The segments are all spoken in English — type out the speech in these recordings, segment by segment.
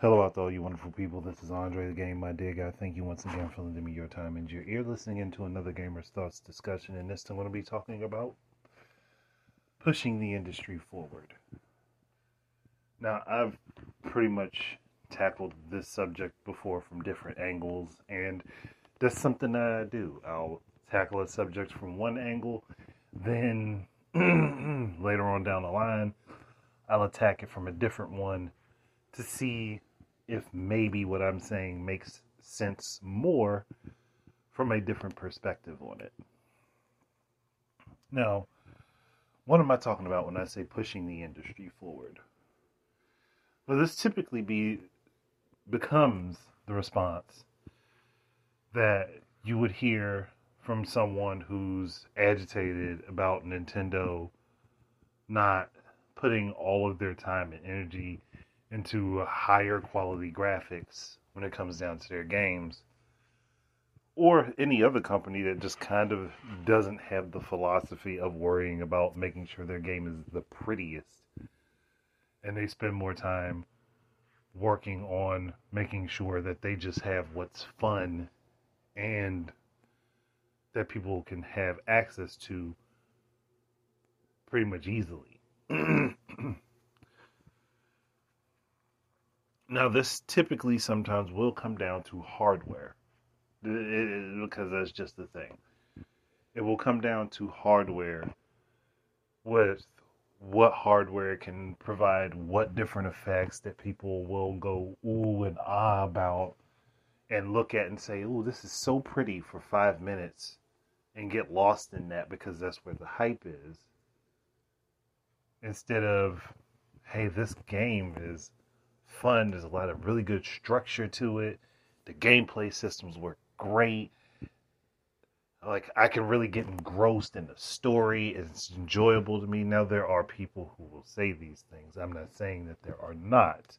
Hello out to all you wonderful people. This is Andre the Game Idea Guy. Thank you once again for lending me your time and your ear listening into another Gamer's Thoughts discussion. And this time I'm going to be talking about pushing the industry forward. Now, I've pretty much tackled this subject before from different angles, and that's something that I do. I'll tackle a subject from one angle, then later on down the line, I'll attack it from a different one to see if maybe what I'm saying makes sense more from a different perspective on it. Now, what am I talking about when I say pushing the industry forward? Well, this typically be becomes the response that you would hear from someone who's agitated about Nintendo not putting all of their time and energy into higher quality graphics when it comes down to their games or any other company that just kind of doesn't have the philosophy of worrying about making sure their game is the prettiest and they spend more time working on making sure that they just have what's fun and that people can have access to pretty much easily. Now, this typically sometimes will come down to hardware it, it, because that's just the thing. It will come down to hardware with what hardware can provide what different effects that people will go ooh and ah about and look at and say, ooh, this is so pretty for five minutes and get lost in that because that's where the hype is. Instead of, hey, this game is fun. There's a lot of really good structure to it. The gameplay systems work great. Like I can really get engrossed in the story. It's enjoyable to me. Now there are people who will say these things. I'm not saying that there are not.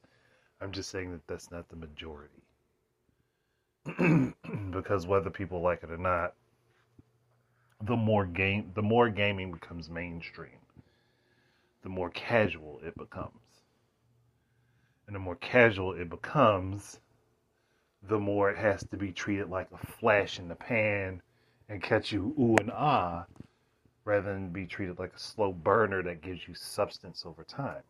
I'm just saying that that's not the majority. because whether people like it or not, the more game the more gaming becomes mainstream, the more casual it becomes and the more casual it becomes, the more it has to be treated like a flash in the pan and catch you ooh and ah, rather than be treated like a slow burner that gives you substance over time.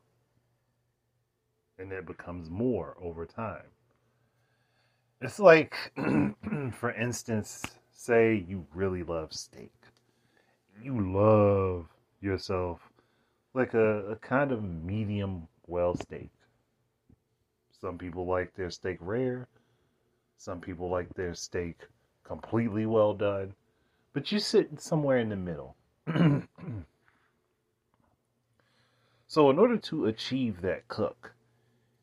And it becomes more over time. It's like, for instance, say you really love steak. You love yourself like a, a kind of medium well steak some people like their steak rare. Some people like their steak completely well done. But you sit somewhere in the middle. so, in order to achieve that cook,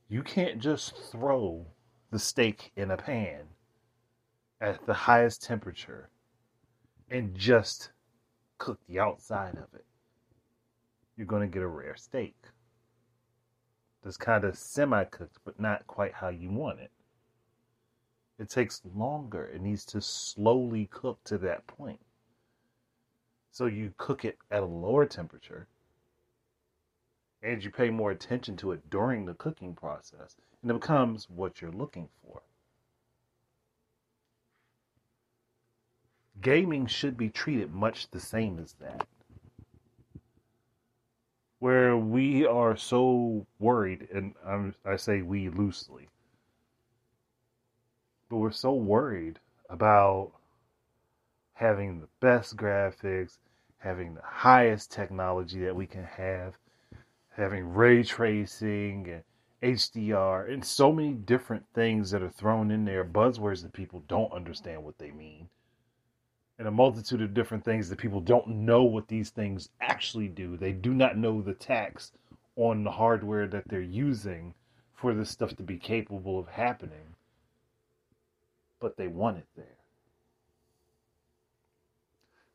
you can't just throw the steak in a pan at the highest temperature and just cook the outside of it. You're going to get a rare steak that's kind of semi cooked, but not quite how you want it. It takes longer. It needs to slowly cook to that point. So you cook it at a lower temperature and you pay more attention to it during the cooking process, and it becomes what you're looking for. Gaming should be treated much the same as that where we are so worried, and I'm, I say we loosely, but we're so worried about having the best graphics, having the highest technology that we can have, having ray tracing and HDR, and so many different things that are thrown in there, buzzwords that people don't understand what they mean and a multitude of different things that people don't know what these things actually do. They do not know the tax on the hardware that they're using for this stuff to be capable of happening, but they want it there.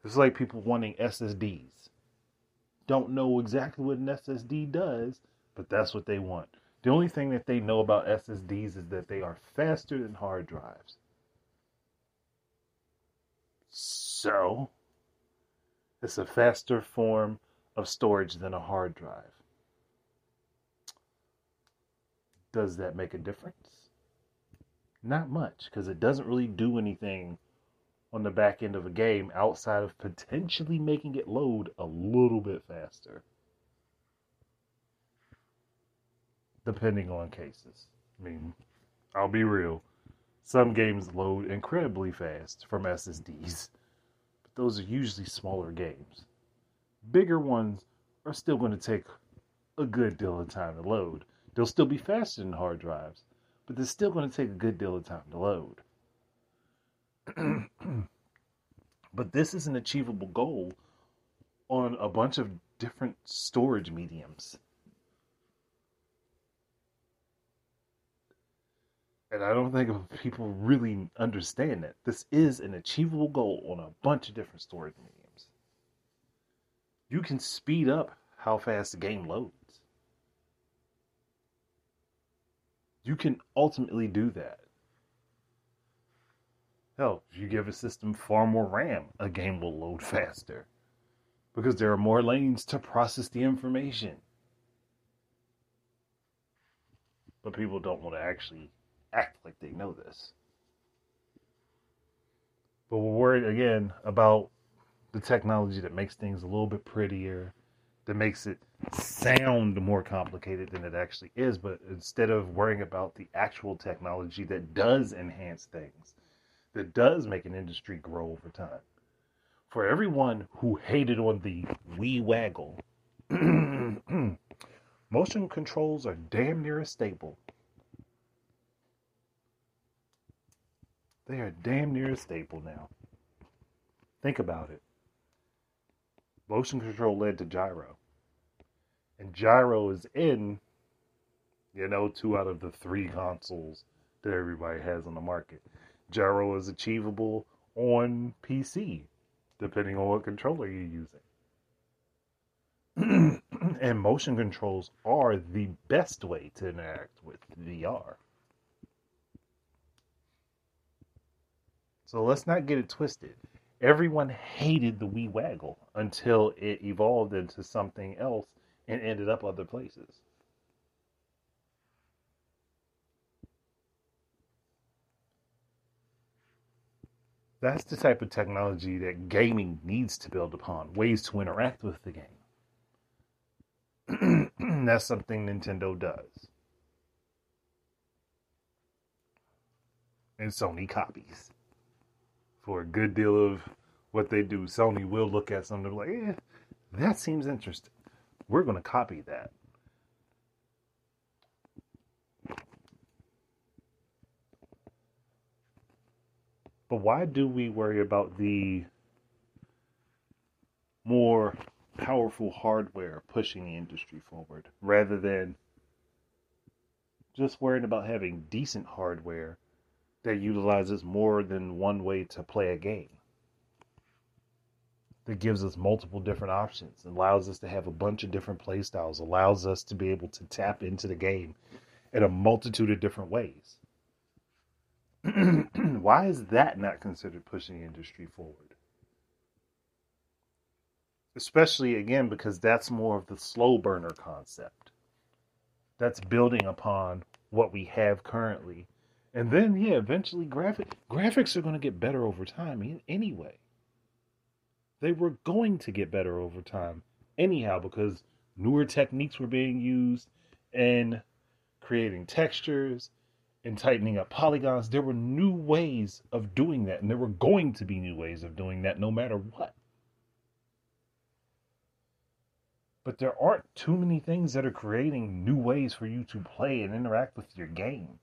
It's like people wanting SSDs. Don't know exactly what an SSD does, but that's what they want. The only thing that they know about SSDs is that they are faster than hard drives. So, it's a faster form of storage than a hard drive. does that make a difference? Not much, because it doesn't really do anything on the back end of a game outside of potentially making it load a little bit faster. Depending on cases. I mean, I'll be real. Some games load incredibly fast from SSDs, but those are usually smaller games. Bigger ones are still going to take a good deal of time to load. They'll still be faster than hard drives, but they're still going to take a good deal of time to load. but this is an achievable goal on a bunch of different storage mediums. And I don't think people really understand that. This is an achievable goal on a bunch of different storage mediums. You can speed up how fast the game loads. You can ultimately do that. Hell, if you give a system far more RAM, a game will load faster. Because there are more lanes to process the information. But people don't want to actually act like they know this. But we're worried again about the technology that makes things a little bit prettier, that makes it sound more complicated than it actually is. But instead of worrying about the actual technology that does enhance things, that does make an industry grow over time. For everyone who hated on the Wii Waggle, motion controls are damn near as stable. They are damn near a staple now. Think about it. Motion control led to gyro. And gyro is in, you know, two out of the three consoles that everybody has on the market. Gyro is achievable on PC, depending on what controller you're using. and motion controls are the best way to interact with VR. So let's not get it twisted. Everyone hated the Wii Waggle until it evolved into something else and ended up other places. That's the type of technology that gaming needs to build upon, ways to interact with the game. That's something Nintendo does. And Sony copies. For a good deal of what they do, Sony will look at something like, eh, that seems interesting. We're going to copy that. But why do we worry about the more powerful hardware pushing the industry forward rather than just worrying about having decent hardware that utilizes more than one way to play a game? That gives us multiple different options, allows us to have a bunch of different play styles, allows us to be able to tap into the game in a multitude of different ways. Why is that not considered pushing the industry forward? Especially again because that's more of the slow burner concept. That's building upon what we have currently. And then yeah, eventually graphic graphics are going to get better over time anyway. They were going to get better over time anyhow because newer techniques were being used in creating textures and tightening up polygons. There were new ways of doing that, and there were going to be new ways of doing that no matter what. But there aren't too many things that are creating new ways for you to play and interact with your game.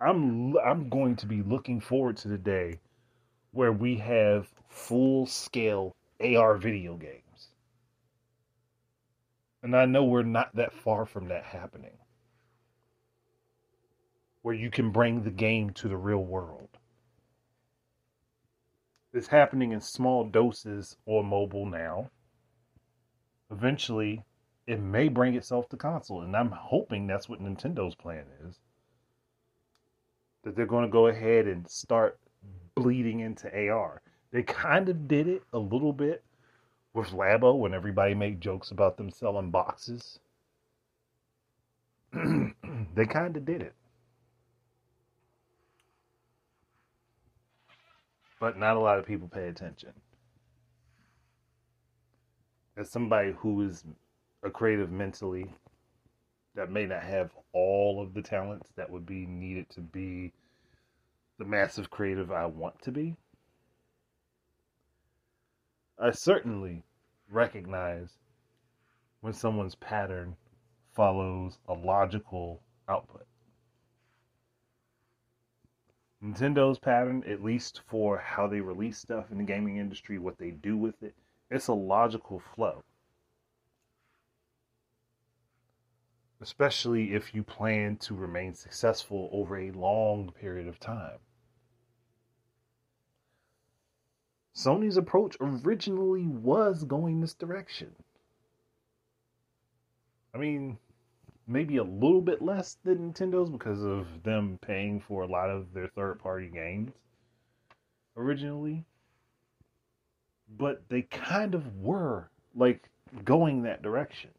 I'm I'm going to be looking forward to the day where we have full scale AR video games. And I know we're not that far from that happening where you can bring the game to the real world. It's happening in small doses on mobile now. Eventually, it may bring itself to console, and I'm hoping that's what Nintendo's plan is. That they're going to go ahead and start mm-hmm. bleeding into AR. They kind of did it a little bit with Labo when everybody made jokes about them selling boxes. they kind of did it. But not a lot of people pay attention. As somebody who is a creative mentally, that may not have all of the talents that would be needed to be the massive creative I want to be, I certainly recognize when someone's pattern follows a logical output. Nintendo's pattern, at least for how they release stuff in the gaming industry, what they do with it, it's a logical flow. Especially if you plan to remain successful over a long period of time. Sony's approach originally was going this direction. I mean, maybe a little bit less than Nintendo's because of them paying for a lot of their third party games originally. But they kind of were like going that direction.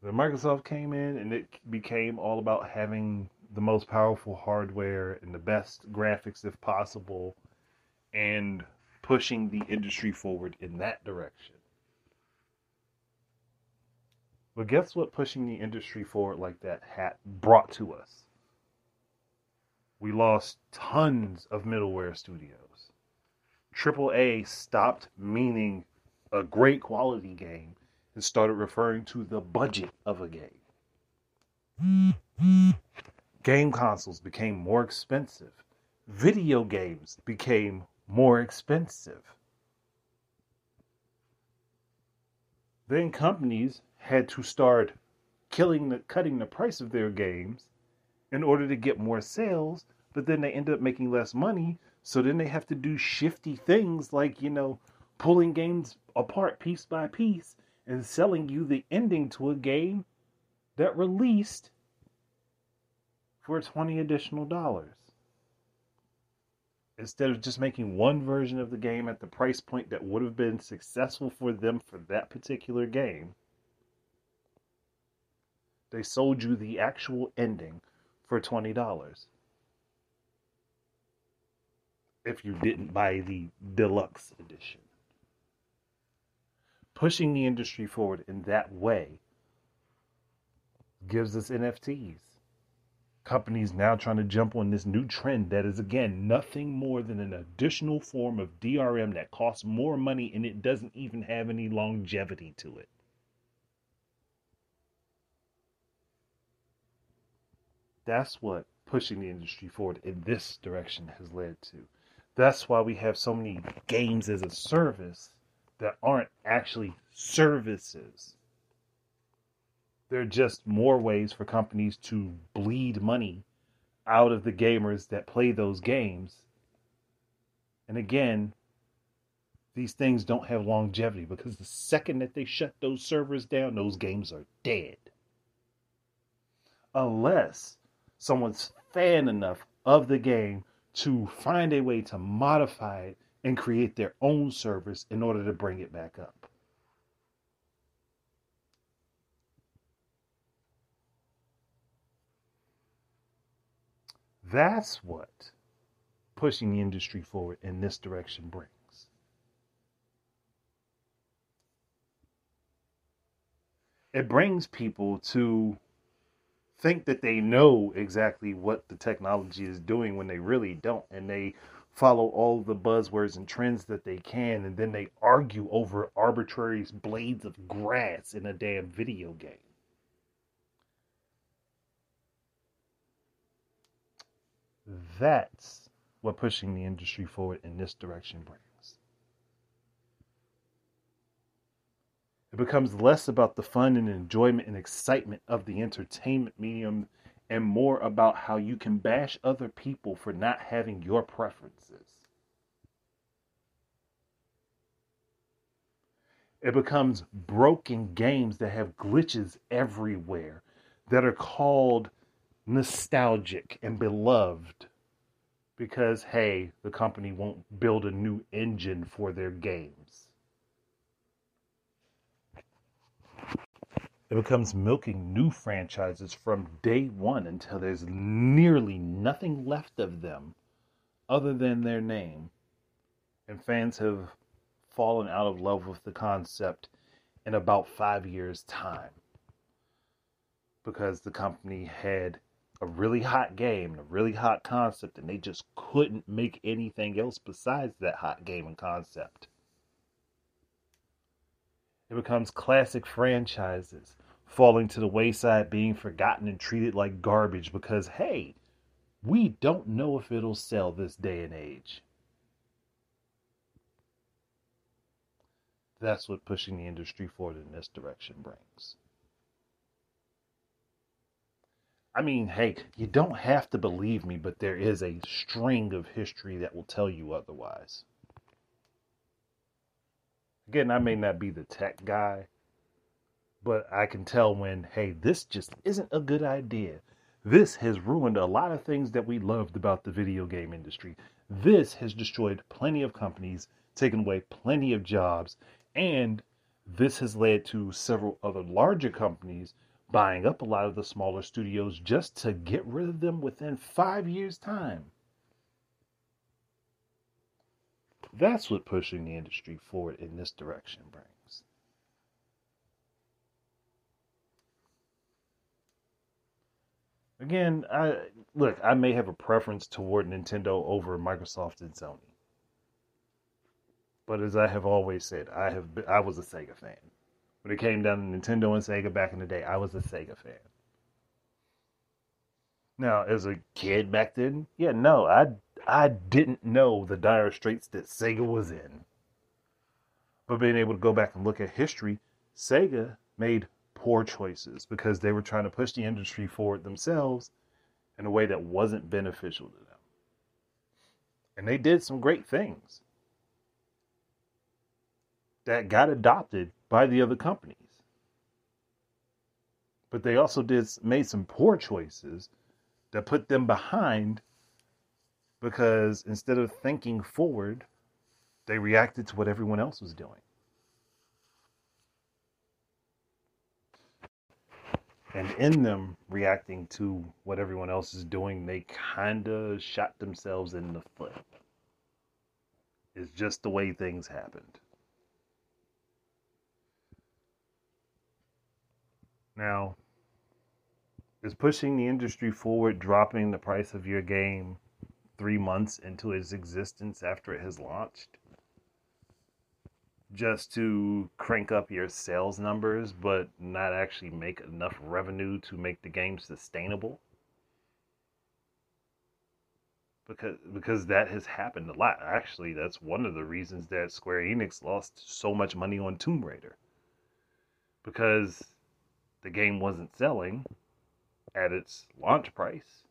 When Microsoft came in and it became all about having the most powerful hardware and the best graphics if possible and pushing the industry forward in that direction. But guess what pushing the industry forward like that hat brought to us? We lost tons of middleware studios. AAA stopped meaning a great quality game and started referring to the budget of a game. Game consoles became more expensive. Video games became more expensive. Then companies had to start killing the cutting the price of their games in order to get more sales, but then they end up making less money, so then they have to do shifty things like, you know, pulling games apart piece by piece and selling you the ending to a game that released for 20 additional dollars. Instead of just making one version of the game at the price point that would have been successful for them for that particular game, they sold you the actual ending for $20. If you didn't buy the deluxe edition. Pushing the industry forward in that way gives us NFTs. Companies now trying to jump on this new trend that is, again, nothing more than an additional form of DRM that costs more money and it doesn't even have any longevity to it. That's what pushing the industry forward in this direction has led to. That's why we have so many games as a service that aren't actually services. They're just more ways for companies to bleed money out of the gamers that play those games. And again, these things don't have longevity because the second that they shut those servers down, those games are dead. Unless someone's fan enough of the game to find a way to modify it and create their own servers in order to bring it back up. That's what pushing the industry forward in this direction brings. It brings people to think that they know exactly what the technology is doing when they really don't. And they follow all the buzzwords and trends that they can. And then they argue over arbitrary blades of grass in a damn video game. That's what pushing the industry forward in this direction brings. It becomes less about the fun and enjoyment and excitement of the entertainment medium and more about how you can bash other people for not having your preferences. It becomes broken games that have glitches everywhere that are called nostalgic and beloved because, hey, the company won't build a new engine for their games. It becomes milking new franchises from day one until there's nearly nothing left of them other than their name. And fans have fallen out of love with the concept in about five years' time because the company had a really hot game, and a really hot concept, and they just couldn't make anything else besides that hot game and concept. It becomes classic franchises falling to the wayside, being forgotten and treated like garbage because, hey, we don't know if it'll sell this day and age. That's what pushing the industry forward in this direction brings. I mean, hey, you don't have to believe me, but there is a string of history that will tell you otherwise. Again, I may not be the tech guy, but I can tell when, hey, this just isn't a good idea. This has ruined a lot of things that we loved about the video game industry. This has destroyed plenty of companies, taken away plenty of jobs, and this has led to several other larger companies buying up a lot of the smaller studios just to get rid of them within five years' time. That's what pushing the industry forward in this direction brings. Again, I look, I may have a preference toward Nintendo over Microsoft and Sony. But as I have always said, I have been, I was a Sega fan. When it came down to Nintendo and Sega back in the day, I was a Sega fan. Now, as a kid back then, yeah, no, I I didn't know the dire straits that Sega was in. But being able to go back and look at history, Sega made poor choices because they were trying to push the industry forward themselves in a way that wasn't beneficial to them. And they did some great things that got adopted by the other companies. But they also did made some poor choices that put them behind because instead of thinking forward, they reacted to what everyone else was doing. And in them reacting to what everyone else is doing, they kind of shot themselves in the foot. It's just the way things happened. Now, is pushing the industry forward dropping the price of your game three months into its existence after it has launched just to crank up your sales numbers but not actually make enough revenue to make the game sustainable? Because because that has happened a lot. Actually that's one of the reasons that Square Enix lost so much money on Tomb Raider. Because the game wasn't selling at its launch price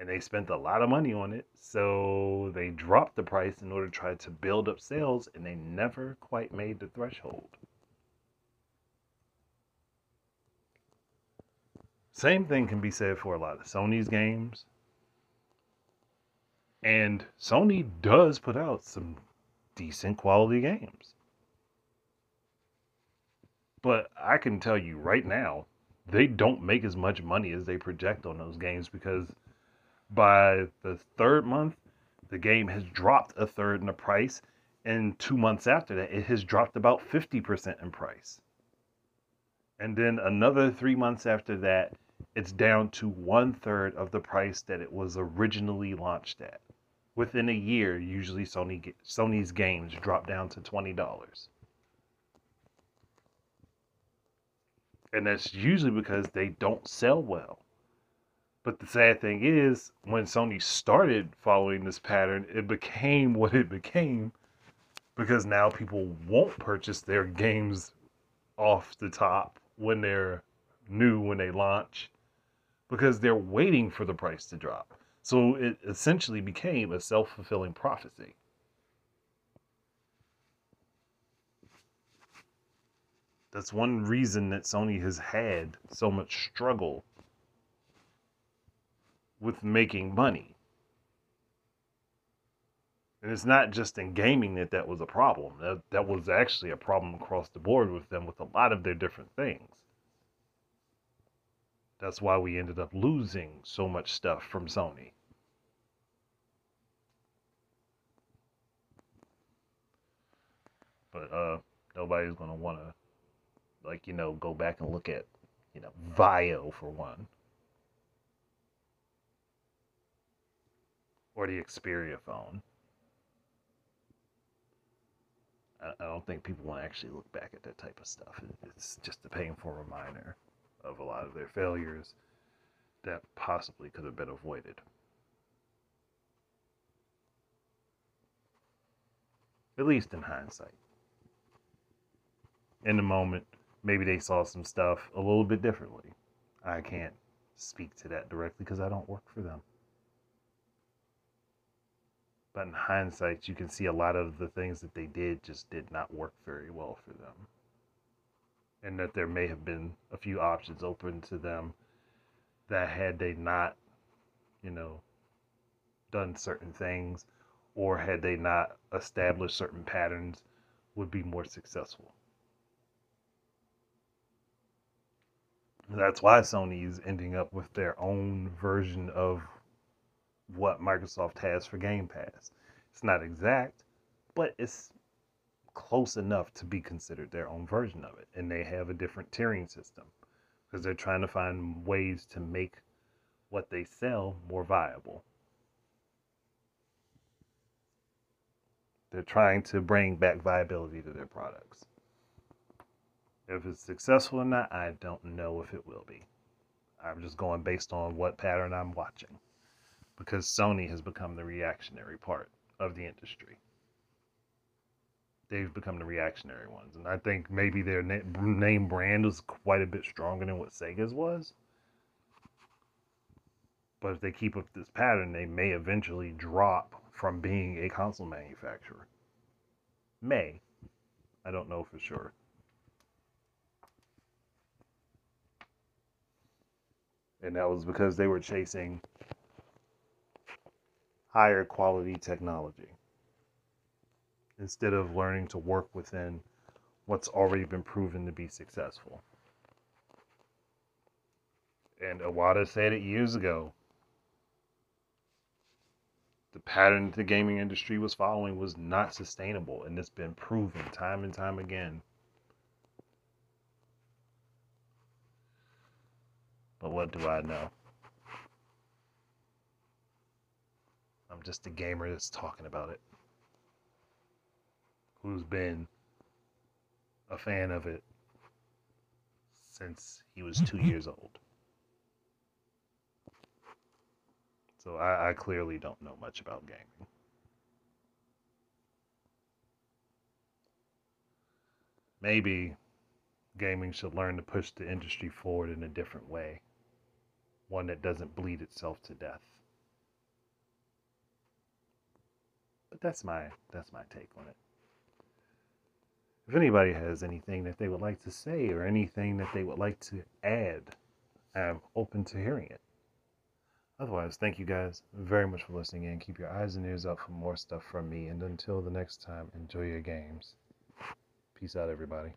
and they spent a lot of money on it. So they dropped the price in order to try to build up sales, and they never quite made the threshold. Same thing can be said for a lot of Sony's games. And Sony does put out some decent quality games. But I can tell you right now, they don't make as much money as they project on those games because by the third month, the game has dropped a third in the price. And two months after that, it has dropped about 50% in price. And then another three months after that, it's down to one third of the price that it was originally launched at. Within a year, usually Sony Sony's games drop down to twenty dollars, and that's usually because they don't sell well. But the sad thing is, when Sony started following this pattern, it became what it became because now people won't purchase their games off the top when they're new when they launch because they're waiting for the price to drop. So it essentially became a self fulfilling prophecy. That's one reason that Sony has had so much struggle with making money. And it's not just in gaming that that was a problem. That, that was actually a problem across the board with them with a lot of their different things. That's why we ended up losing so much stuff from Sony. But uh nobody's gonna wanna like, you know, go back and look at, you know, VAIO for one. Or the Xperia phone. I, don't think people want to actually look back at that type of stuff. It's just a painful reminder of a lot of their failures that possibly could have been avoided. At least in hindsight. In the moment, maybe they saw some stuff a little bit differently. I can't speak to that directly because I don't work for them. But in hindsight, you can see a lot of the things that they did just did not work very well for them. And that there may have been a few options open to them that had they not, you know, done certain things or had they not established certain patterns would be more successful. That's why Sony is ending up with their own version of what Microsoft has for Game Pass. It's not exact, but it's close enough to be considered their own version of it. And they have a different tiering system because they're trying to find ways to make what they sell more viable. They're trying to bring back viability to their products. If it's successful or not, I don't know if it will be. I'm just going based on what pattern I'm watching because Sony has become the reactionary part of the industry. They've become the reactionary ones. And I think maybe their na- name brand was quite a bit stronger than what Sega's was. But if they keep up this pattern, they may eventually drop from being a console manufacturer. May. I don't know for sure. And that was because they were chasing higher quality technology instead of learning to work within what's already been proven to be successful. And Iwata said it years ago. The pattern the gaming industry was following was not sustainable, and it's been proven time and time again. But what do I know? I'm just a gamer that's talking about it. Who's been a fan of it since he was two years old. So I, I clearly don't know much about gaming. Maybe gaming should learn to push the industry forward in a different way, one that doesn't bleed itself to death. But that's my that's my take on it. If anybody has anything that they would like to say or anything that they would like to add, I'm open to hearing it. Otherwise, thank you guys very much for listening in. Keep your eyes and ears up for more stuff from me. And until the next time, enjoy your games. Peace out, everybody.